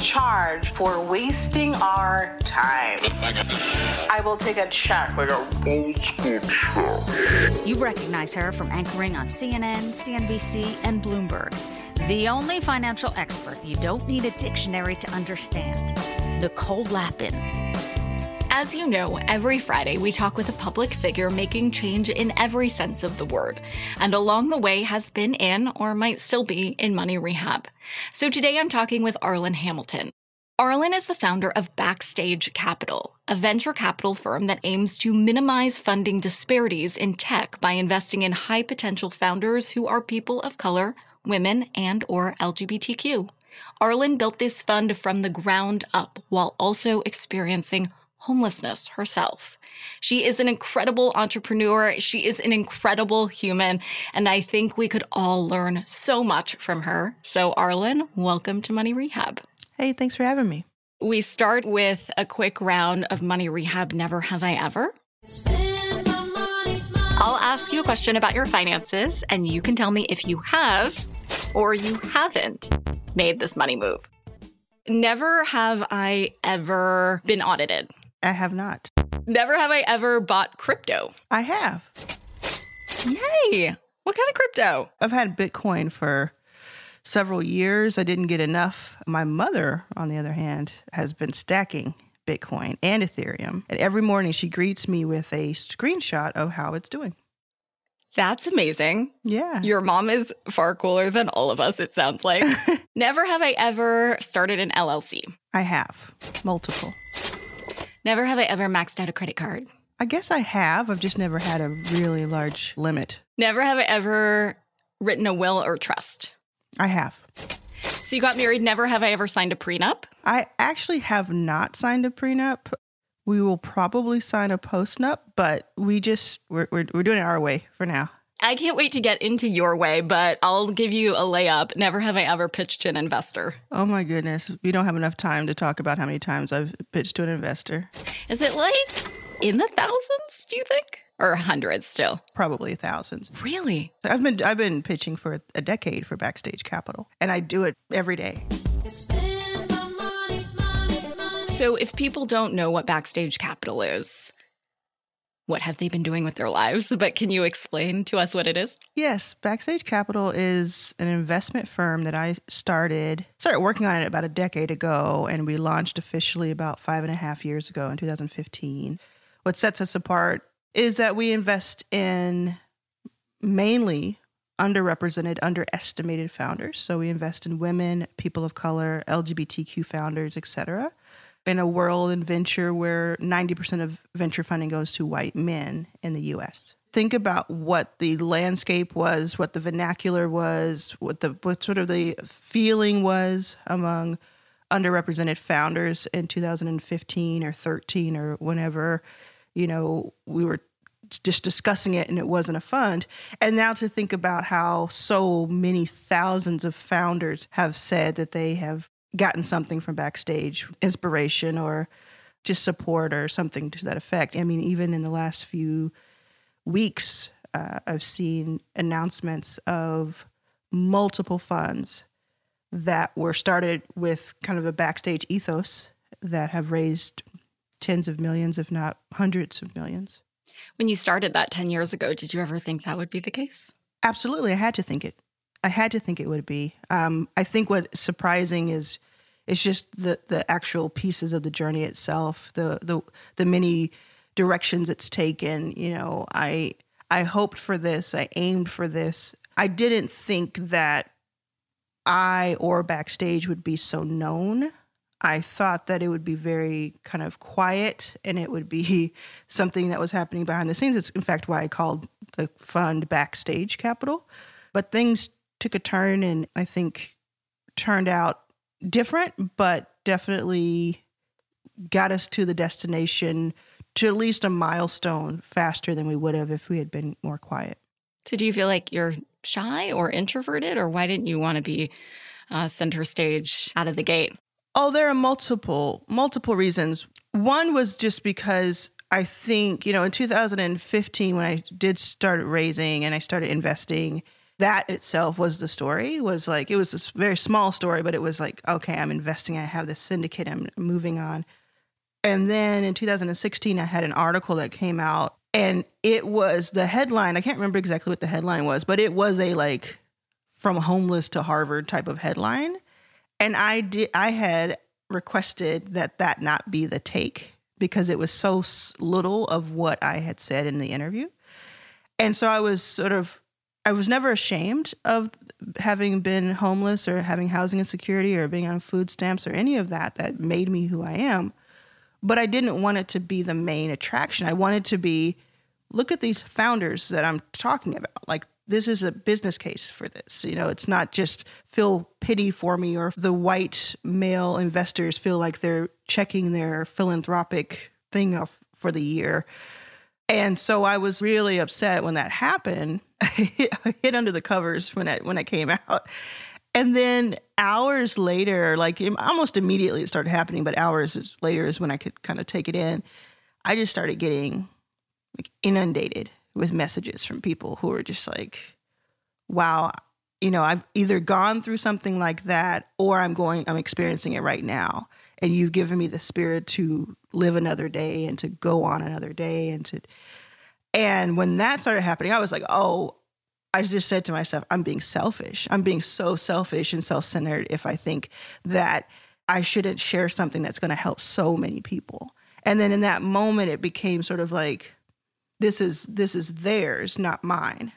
Charge for wasting our time. Oh I will take a check. Like an old school check. You recognize her from anchoring on CNN, CNBC, and Bloomberg. The only financial expert you don't need a dictionary to understand. Nicole Lapin. As you know, every Friday we talk with a public figure making change in every sense of the word, and along the way has been in, or might still be, in money rehab. So today I'm talking with Arlan Hamilton. Arlan is the founder of Backstage Capital, a venture capital firm that aims to minimize funding disparities in tech by investing in high potential founders who are people of color, women, and or LGBTQ. Arlan built this fund from the ground up while also experiencing homelessness herself. She is an incredible entrepreneur. She is an incredible human. And I think we could all learn so much from her. So, Arlan, welcome to Money Rehab. Hey, thanks for having me. We start with a quick round of Money Rehab Never Have I Ever. I'll ask you a question about your finances, and you can tell me if you have or you haven't made this money move. Never have I ever been audited. I have not. Never have I ever bought crypto. I have. Yay! What kind of crypto? I've had Bitcoin for several years. I didn't get enough. My mother, on the other hand, has been stacking Bitcoin and Ethereum. And every morning she greets me with a screenshot of how it's doing. That's amazing. Yeah. Your mom is far cooler than all of us, it sounds like. Never have I ever started an LLC. I have multiple. Never have I ever maxed out a credit card. I guess I have. I've just never had a really large limit. Never have I ever written a will or trust. I have. So you got married. Never have I ever signed a prenup. I actually have not signed a prenup. We will probably sign a postnup, but we just we're, we're we're doing it our way for now. I can't wait to get into your way, but I'll give you a layup. Never have I ever pitched to an investor. Oh my goodness, we don't have enough time to talk about how many times I've pitched to an investor. Is it like in the thousands, do you think? Or hundreds still? Probably thousands. Really? I've been I've been pitching for a decade for Backstage Capital, and I do it every day. So if people don't know what Backstage Capital is, what have they been doing with their lives? But can you explain to us what it is? Yes, Backstage Capital is an investment firm that I started started working on it about a decade ago, and we launched officially about five and a half years ago in 2015. What sets us apart is that we invest in mainly underrepresented, underestimated founders. So we invest in women, people of color, LGBTQ founders, etc. In a world in venture where 90% of venture funding goes to white men in the US. Think about what the landscape was, what the vernacular was, what the what sort of the feeling was among underrepresented founders in 2015 or 13 or whenever you know we were just discussing it and it wasn't a fund. And now to think about how so many thousands of founders have said that they have gotten something from backstage, inspiration or just support or something to that effect. I mean, even in the last few weeks, uh, I've seen announcements of multiple funds that were started with kind of a backstage ethos that have raised tens of millions, if not hundreds of millions. When you started that 10 years ago, did you ever think that would be the case? Absolutely, I had to think it. I had to think it would be. Um, I think what's surprising is it's just the the actual pieces of the journey itself, the the the many directions it's taken. You know, I I hoped for this, I aimed for this, I didn't think that I or backstage would be so known. I thought that it would be very kind of quiet and it would be something that was happening behind the scenes. It's in fact why I called the fund Backstage Capital. But things took a turn and I think turned out different, but definitely got us to the destination to at least a milestone faster than we would have if we had been more quiet. So, do you feel like you're shy or introverted, or why didn't you want to be uh, center stage out of the gate? Oh, there are multiple multiple reasons. One was just because I think you know in 2015 when I did start raising and I started investing, that itself was the story. Was like it was a very small story, but it was like okay, I'm investing. I have this syndicate. I'm moving on. And then in 2016, I had an article that came out and it was the headline. I can't remember exactly what the headline was, but it was a like from homeless to Harvard type of headline. And I did, I had requested that that not be the take because it was so little of what I had said in the interview. And so I was sort of, I was never ashamed of having been homeless or having housing insecurity or being on food stamps or any of that that made me who I am but I didn't want it to be the main attraction. I wanted to be look at these founders that I'm talking about. Like this is a business case for this. You know, it's not just feel pity for me or the white male investors feel like they're checking their philanthropic thing off for the year. And so I was really upset when that happened. I hit under the covers when it when it came out. And then hours later, like almost immediately it started happening, but hours later is when I could kind of take it in. I just started getting like inundated with messages from people who were just like, wow, you know, I've either gone through something like that or I'm going, I'm experiencing it right now. And you've given me the spirit to live another day and to go on another day and to, and when that started happening, I was like, oh, I just said to myself, I'm being selfish. I'm being so selfish and self centered if I think that I shouldn't share something that's going to help so many people. And then in that moment, it became sort of like, this is this is theirs, not mine.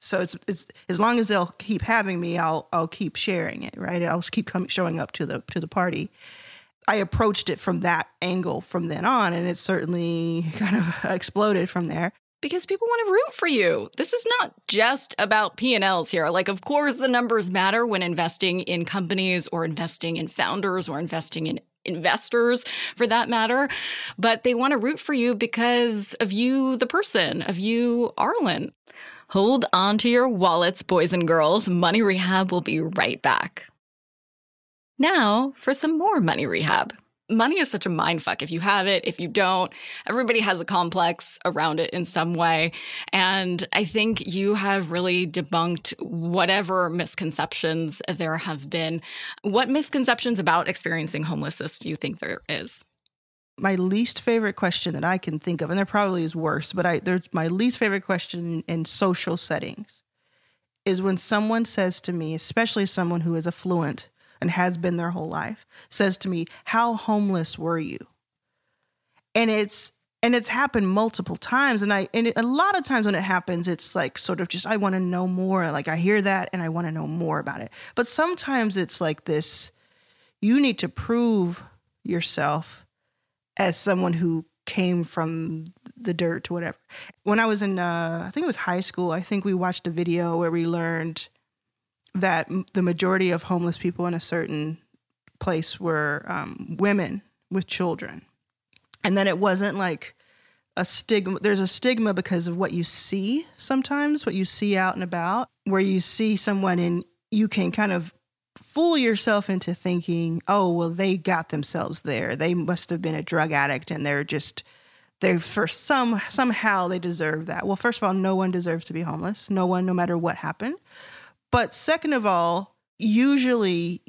So it's it's as long as they'll keep having me, I'll I'll keep sharing it, right? I'll keep coming showing up to the to the party. I approached it from that angle from then on, and it certainly kind of exploded from there because people want to root for you. This is not just about P&Ls here. Like of course the numbers matter when investing in companies or investing in founders or investing in investors for that matter, but they want to root for you because of you the person, of you Arlan. Hold on to your wallets, boys and girls. Money Rehab will be right back. Now for some more Money Rehab. Money is such a mind fuck if you have it if you don't everybody has a complex around it in some way. And i think you have really debunked whatever misconceptions there have been. What misconceptions about experiencing homelessness do you think there is? My least favorite question that i can think of and there probably is worse but i there's my least favorite question in social settings is when someone says to me especially someone who is affluent and has been their whole life says to me, How homeless were you? And it's and it's happened multiple times. And i and it, a lot of times when it happens it's like sort of just i want to know more like i hear that and i want to know more about it. But sometimes it's like this you need to prove yourself as someone who came from the dirt or whatever. When i was in uh, i think it was high school i think we watched a video where we learned that the majority of homeless people in a certain place were um, women with children, and that it wasn't like a stigma. There's a stigma because of what you see sometimes, what you see out and about, where you see someone and you can kind of fool yourself into thinking, oh, well, they got themselves there. They must have been a drug addict and they're just they for some somehow they deserve that. Well, first of all, no one deserves to be homeless. No one, no matter what happened. But second of all, usually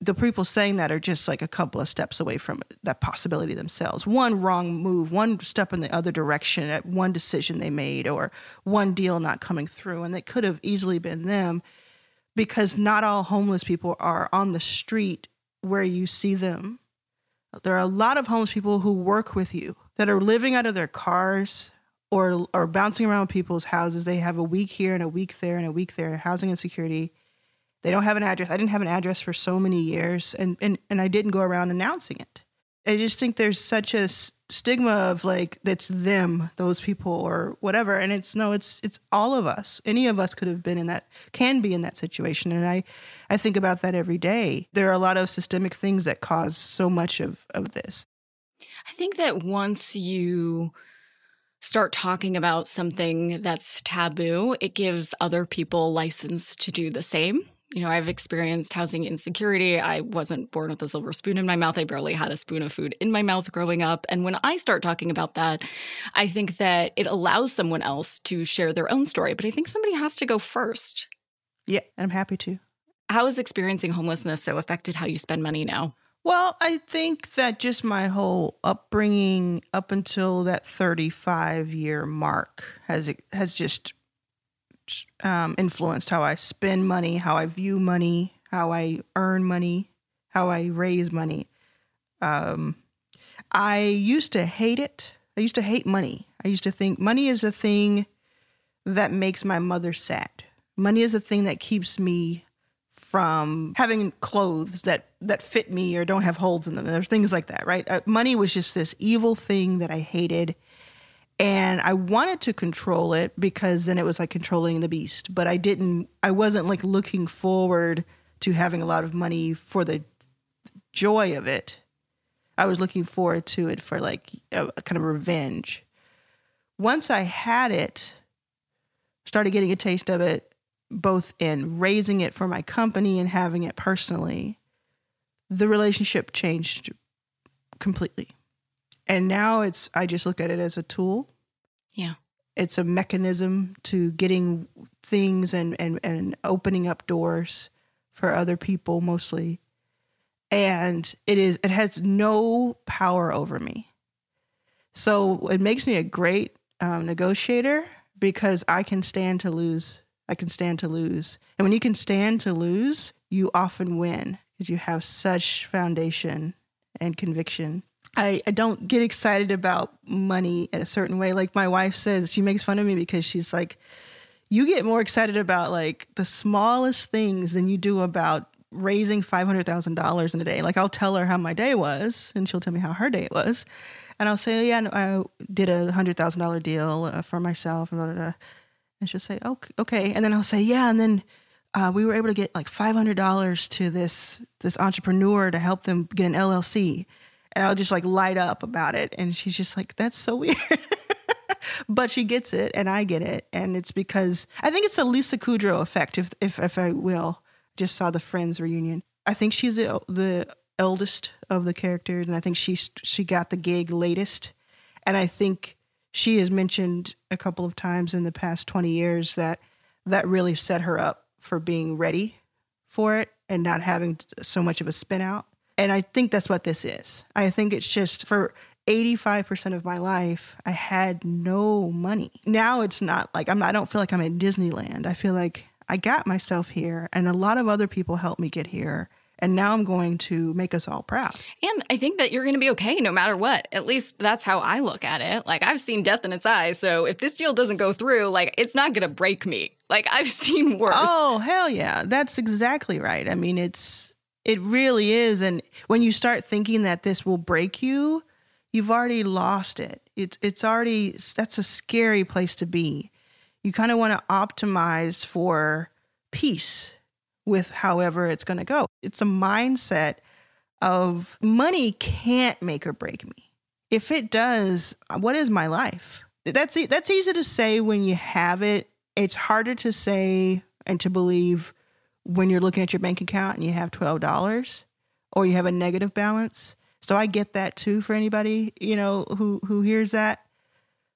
the people saying that are just like a couple of steps away from that possibility themselves. One wrong move, one step in the other direction at one decision they made, or one deal not coming through. And it could have easily been them because not all homeless people are on the street where you see them. There are a lot of homeless people who work with you that are living out of their cars or or bouncing around people's houses. They have a week here and a week there and a week there. Housing insecurity. They don't have an address. I didn't have an address for so many years, and and and I didn't go around announcing it. I just think there's such a stigma of like that's them, those people, or whatever. And it's no, it's it's all of us. Any of us could have been in that, can be in that situation. And I, I think about that every day. There are a lot of systemic things that cause so much of of this. I think that once you start talking about something that's taboo, it gives other people license to do the same you know, I've experienced housing insecurity. I wasn't born with a silver spoon in my mouth. I barely had a spoon of food in my mouth growing up. And when I start talking about that, I think that it allows someone else to share their own story. But I think somebody has to go first. Yeah, I'm happy to. How has experiencing homelessness so affected how you spend money now? Well, I think that just my whole upbringing up until that 35 year mark has has just um, influenced how I spend money, how I view money, how I earn money, how I raise money. Um, I used to hate it. I used to hate money. I used to think money is a thing that makes my mother sad. Money is a thing that keeps me from having clothes that that fit me or don't have holes in them. There's things like that, right? Uh, money was just this evil thing that I hated and I wanted to control it because then it was like controlling the beast. But I didn't. I wasn't like looking forward to having a lot of money for the joy of it. I was looking forward to it for like a, a kind of revenge. Once I had it, started getting a taste of it, both in raising it for my company and having it personally, the relationship changed completely. And now it's, I just look at it as a tool. Yeah. It's a mechanism to getting things and, and, and opening up doors for other people mostly. And it is, it has no power over me. So it makes me a great um, negotiator because I can stand to lose. I can stand to lose. And when you can stand to lose, you often win because you have such foundation and conviction I, I don't get excited about money in a certain way. Like my wife says, she makes fun of me because she's like, you get more excited about like the smallest things than you do about raising $500,000 in a day. Like I'll tell her how my day was and she'll tell me how her day was. And I'll say, yeah, I did a $100,000 deal uh, for myself. Blah, blah, blah. And she'll say, oh, okay. And then I'll say, yeah. And then uh, we were able to get like $500 to this, this entrepreneur to help them get an LLC and I'll just like light up about it. And she's just like, that's so weird. but she gets it and I get it. And it's because I think it's the Lisa Kudrow effect, if, if, if I will. Just saw the Friends reunion. I think she's the, the eldest of the characters. And I think she, she got the gig latest. And I think she has mentioned a couple of times in the past 20 years that that really set her up for being ready for it and not having so much of a spin out. And I think that's what this is. I think it's just for 85% of my life, I had no money. Now it's not like I'm I don't feel like I'm at Disneyland. I feel like I got myself here and a lot of other people helped me get here. And now I'm going to make us all proud. And I think that you're going to be okay no matter what. At least that's how I look at it. Like I've seen death in its eyes. So if this deal doesn't go through, like it's not going to break me. Like I've seen worse. Oh, hell yeah. That's exactly right. I mean, it's it really is. And when you start thinking that this will break you, you've already lost it. It's it's already that's a scary place to be. You kind of want to optimize for peace with however it's going to go. It's a mindset of money can't make or break me. If it does, what is my life? That's that's easy to say when you have it. It's harder to say and to believe when you're looking at your bank account and you have $12 or you have a negative balance. So I get that too for anybody, you know, who who hears that.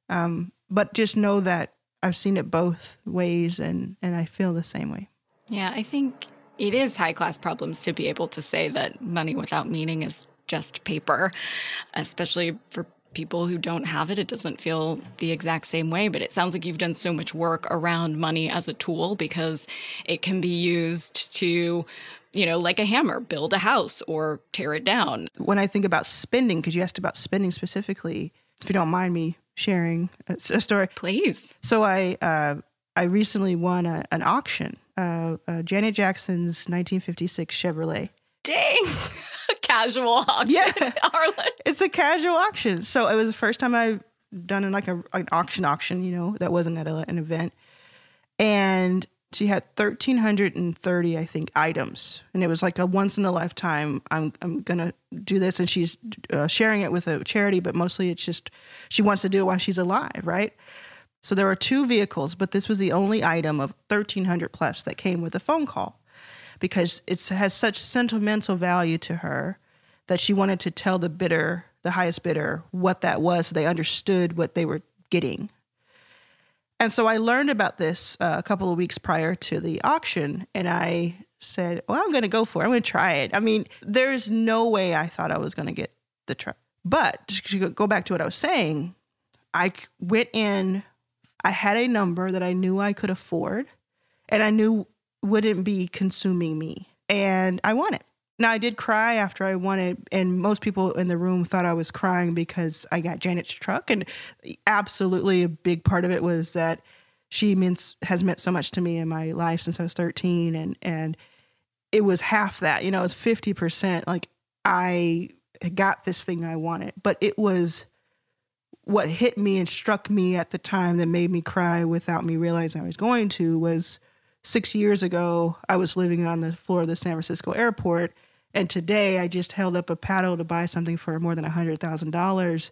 Um, but just know that I've seen it both ways and and I feel the same way. Yeah, I think it is high class problems to be able to say that money without meaning is just paper, especially for people who don't have it, it doesn't feel the exact same way. But it sounds like you've done so much work around money as a tool because it can be used to you know, like a hammer, build a house or tear it down. When I think about spending, because you asked about spending specifically, if you don't mind me sharing a, a story? Please. So I uh, I recently won a, an auction, uh, uh, Janet Jackson's 1956 Chevrolet. Dang. Casual auction. Yeah. It's a casual auction. So it was the first time I've done like a, an auction auction, you know, that wasn't at a, an event. And she had 1,330, I think, items. And it was like a once in a lifetime, I'm, I'm going to do this. And she's uh, sharing it with a charity, but mostly it's just she wants to do it while she's alive, right? So there were two vehicles, but this was the only item of 1,300 plus that came with a phone call because it has such sentimental value to her that she wanted to tell the bidder, the highest bidder, what that was so they understood what they were getting. And so I learned about this uh, a couple of weeks prior to the auction, and I said, Well, I'm going to go for it. I'm going to try it. I mean, there's no way I thought I was going to get the truck. But to go back to what I was saying, I went in, I had a number that I knew I could afford, and I knew wouldn't be consuming me, and I won it. Now I did cry after I won it, and most people in the room thought I was crying because I got Janet's truck, and absolutely a big part of it was that she means has meant so much to me in my life since I was 13, and and it was half that, you know, it's 50 percent. Like I got this thing I wanted, but it was what hit me and struck me at the time that made me cry without me realizing I was going to was six years ago, I was living on the floor of the San Francisco airport. And today I just held up a paddle to buy something for more than $100,000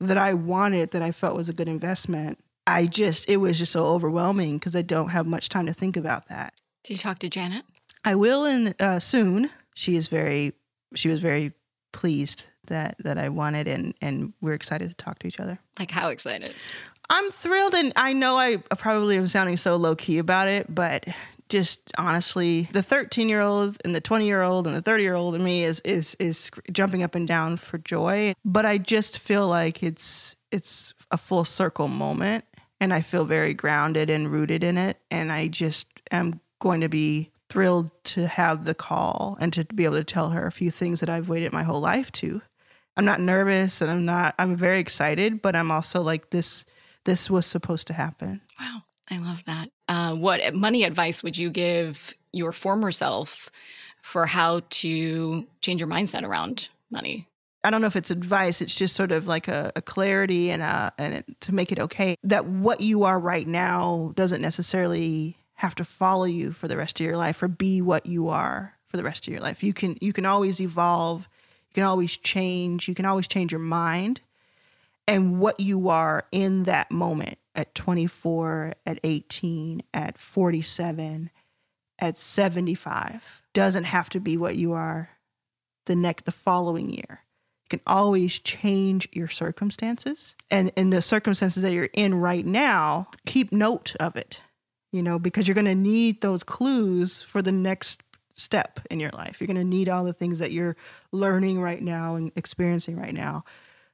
that I wanted, that I felt was a good investment. I just, it was just so overwhelming because I don't have much time to think about that. Did you talk to Janet? I will in uh, soon. She is very, she was very pleased that that I wanted, and and we're excited to talk to each other. Like how excited? I'm thrilled, and I know I probably am sounding so low key about it, but just honestly, the 13 year old and the 20 year old and the 30 year old in me is is is jumping up and down for joy. But I just feel like it's it's a full circle moment, and I feel very grounded and rooted in it, and I just am going to be thrilled to have the call and to be able to tell her a few things that I've waited my whole life to. I'm not nervous and I'm not I'm very excited, but I'm also like this this was supposed to happen. Wow. I love that. Uh, what money advice would you give your former self for how to change your mindset around money? I don't know if it's advice. It's just sort of like a, a clarity and a, and it, to make it okay that what you are right now doesn't necessarily have to follow you for the rest of your life or be what you are for the rest of your life. You can you can always evolve. You can always change. You can always change your mind and what you are in that moment at 24, at 18, at 47, at 75 doesn't have to be what you are the next the following year. You can always change your circumstances. And in the circumstances that you're in right now, keep note of it. You know, because you're going to need those clues for the next step in your life. You're going to need all the things that you're learning right now and experiencing right now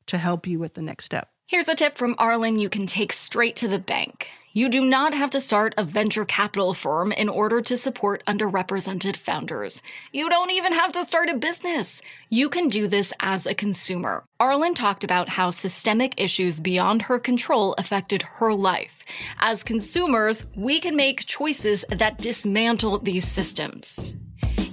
to help you with the next step. Here's a tip from Arlan you can take straight to the bank. You do not have to start a venture capital firm in order to support underrepresented founders. You don't even have to start a business. You can do this as a consumer. Arlan talked about how systemic issues beyond her control affected her life. As consumers, we can make choices that dismantle these systems.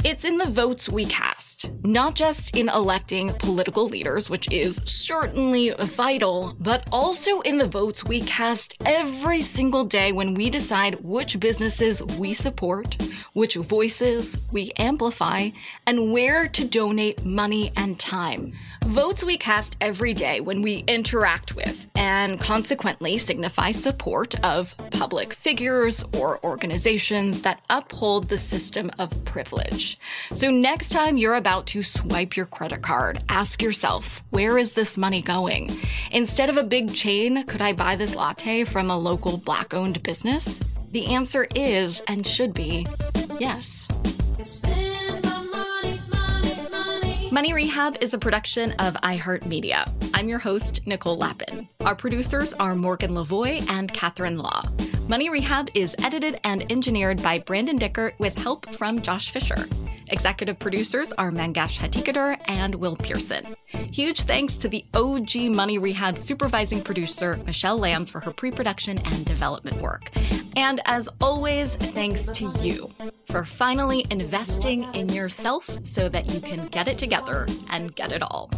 It's in the votes we cast, not just in electing political leaders, which is certainly vital, but also in the votes we cast every single day when we decide which businesses we support, which voices we amplify, and where to donate money and time. Votes we cast every day when we interact with and consequently signify support of public figures or organizations that uphold the system of privilege. So, next time you're about to swipe your credit card, ask yourself, where is this money going? Instead of a big chain, could I buy this latte from a local black owned business? The answer is and should be yes. Money Rehab is a production of iHeartMedia. I'm your host, Nicole Lapin. Our producers are Morgan Lavoie and Catherine Law. Money Rehab is edited and engineered by Brandon Dickert with help from Josh Fisher. Executive producers are Mangesh Hattikudur and Will Pearson. Huge thanks to the OG Money Rehab supervising producer, Michelle Lambs, for her pre production and development work. And as always, thanks to you for finally investing in yourself so that you can get it together and get it all.